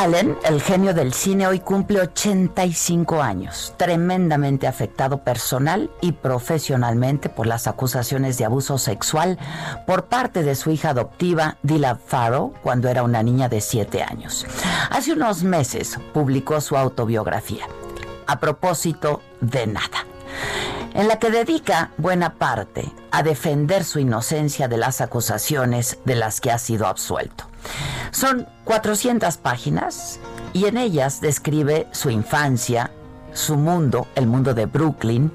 Allen, el genio del cine, hoy cumple 85 años, tremendamente afectado personal y profesionalmente por las acusaciones de abuso sexual por parte de su hija adoptiva, Dylan Farrow, cuando era una niña de 7 años. Hace unos meses publicó su autobiografía, A propósito de nada en la que dedica buena parte a defender su inocencia de las acusaciones de las que ha sido absuelto. Son 400 páginas y en ellas describe su infancia, su mundo, el mundo de Brooklyn,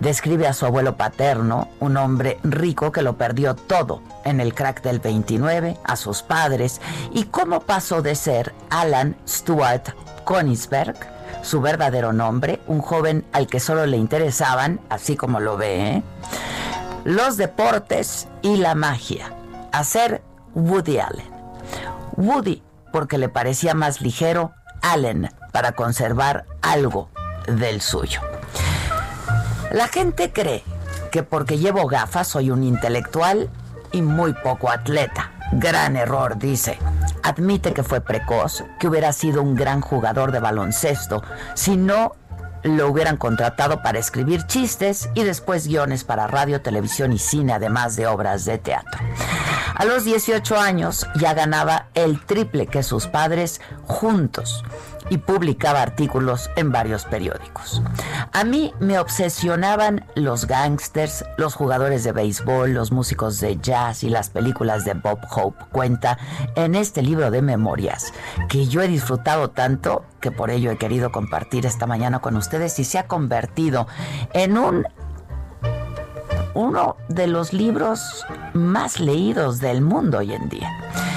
describe a su abuelo paterno, un hombre rico que lo perdió todo en el crack del 29, a sus padres, y cómo pasó de ser Alan Stuart Konigsberg, su verdadero nombre, un joven al que solo le interesaban, así como lo ve, ¿eh? los deportes y la magia, a ser Woody Allen. Woody porque le parecía más ligero, Allen para conservar algo del suyo. La gente cree que porque llevo gafas soy un intelectual y muy poco atleta. Gran error, dice. Admite que fue precoz, que hubiera sido un gran jugador de baloncesto si no lo hubieran contratado para escribir chistes y después guiones para radio, televisión y cine, además de obras de teatro. A los 18 años ya ganaba el triple que sus padres juntos y publicaba artículos en varios periódicos. A mí me obsesionaban los gangsters, los jugadores de béisbol, los músicos de jazz y las películas de Bob Hope. Cuenta en este libro de memorias que yo he disfrutado tanto que por ello he querido compartir esta mañana con ustedes y se ha convertido en un uno de los libros más leídos del mundo hoy en día.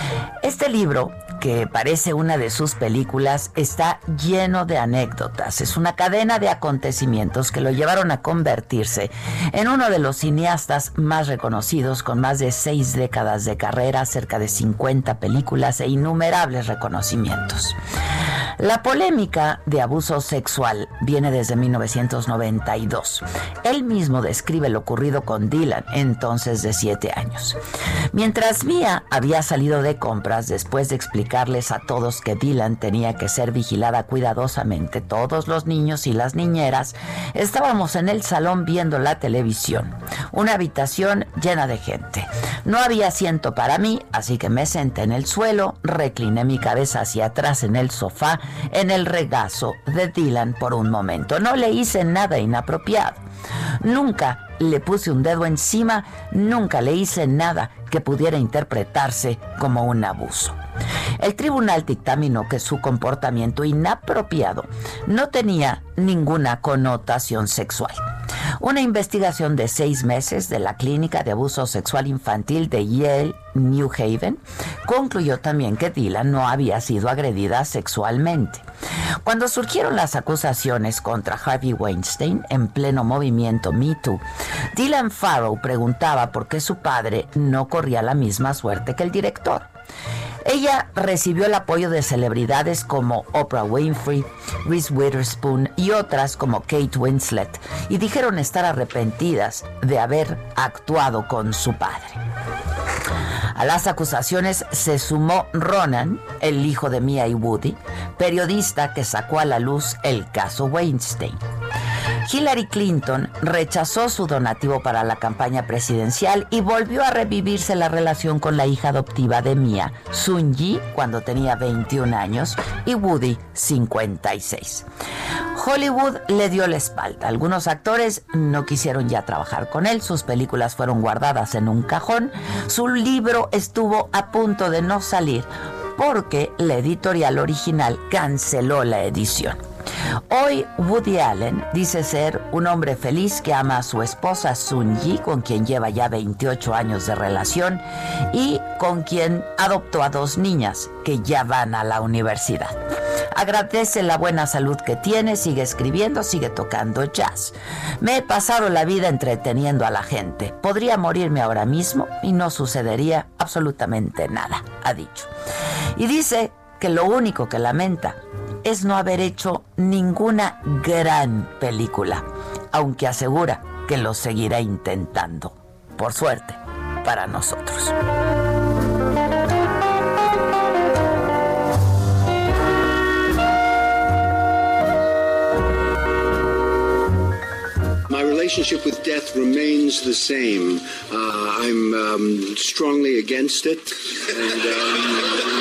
Este libro que parece una de sus películas, está lleno de anécdotas. Es una cadena de acontecimientos que lo llevaron a convertirse en uno de los cineastas más reconocidos con más de seis décadas de carrera, cerca de 50 películas e innumerables reconocimientos. La polémica de abuso sexual viene desde 1992. Él mismo describe lo ocurrido con Dylan, entonces de 7 años. Mientras Mia había salido de compras después de explicarles a todos que Dylan tenía que ser vigilada cuidadosamente, todos los niños y las niñeras estábamos en el salón viendo la televisión. Una habitación llena de gente. No había asiento para mí, así que me senté en el suelo, recliné mi cabeza hacia atrás en el sofá en el regazo de Dylan por un momento. No le hice nada inapropiado. Nunca le puse un dedo encima, nunca le hice nada que pudiera interpretarse como un abuso. El tribunal dictaminó que su comportamiento inapropiado no tenía ninguna connotación sexual. Una investigación de seis meses de la Clínica de Abuso Sexual Infantil de Yale, New Haven, concluyó también que Dylan no había sido agredida sexualmente. Cuando surgieron las acusaciones contra Harvey Weinstein en pleno movimiento Me Too, Dylan Farrow preguntaba por qué su padre no corría la misma suerte que el director. Ella recibió el apoyo de celebridades como Oprah Winfrey, Reese Witherspoon y otras como Kate Winslet y dijeron estar arrepentidas de haber actuado con su padre. A las acusaciones se sumó Ronan, el hijo de Mia y Woody, periodista que sacó a la luz el caso Weinstein. Hillary Clinton rechazó su donativo para la campaña presidencial y volvió a revivirse la relación con la hija adoptiva de Mia, Sun Yi, cuando tenía 21 años, y Woody, 56. Hollywood le dio la espalda. Algunos actores no quisieron ya trabajar con él, sus películas fueron guardadas en un cajón, su libro estuvo a punto de no salir porque la editorial original canceló la edición. Hoy Woody Allen dice ser un hombre feliz que ama a su esposa Sun Yi, con quien lleva ya 28 años de relación y con quien adoptó a dos niñas que ya van a la universidad. Agradece la buena salud que tiene, sigue escribiendo, sigue tocando jazz. Me he pasado la vida entreteniendo a la gente. Podría morirme ahora mismo y no sucedería absolutamente nada, ha dicho. Y dice que lo único que lamenta es no haber hecho ninguna gran película, aunque asegura que lo seguirá intentando. Por suerte, para nosotros. My relationship with death remains the same. Uh, I'm um, strongly against it, and um,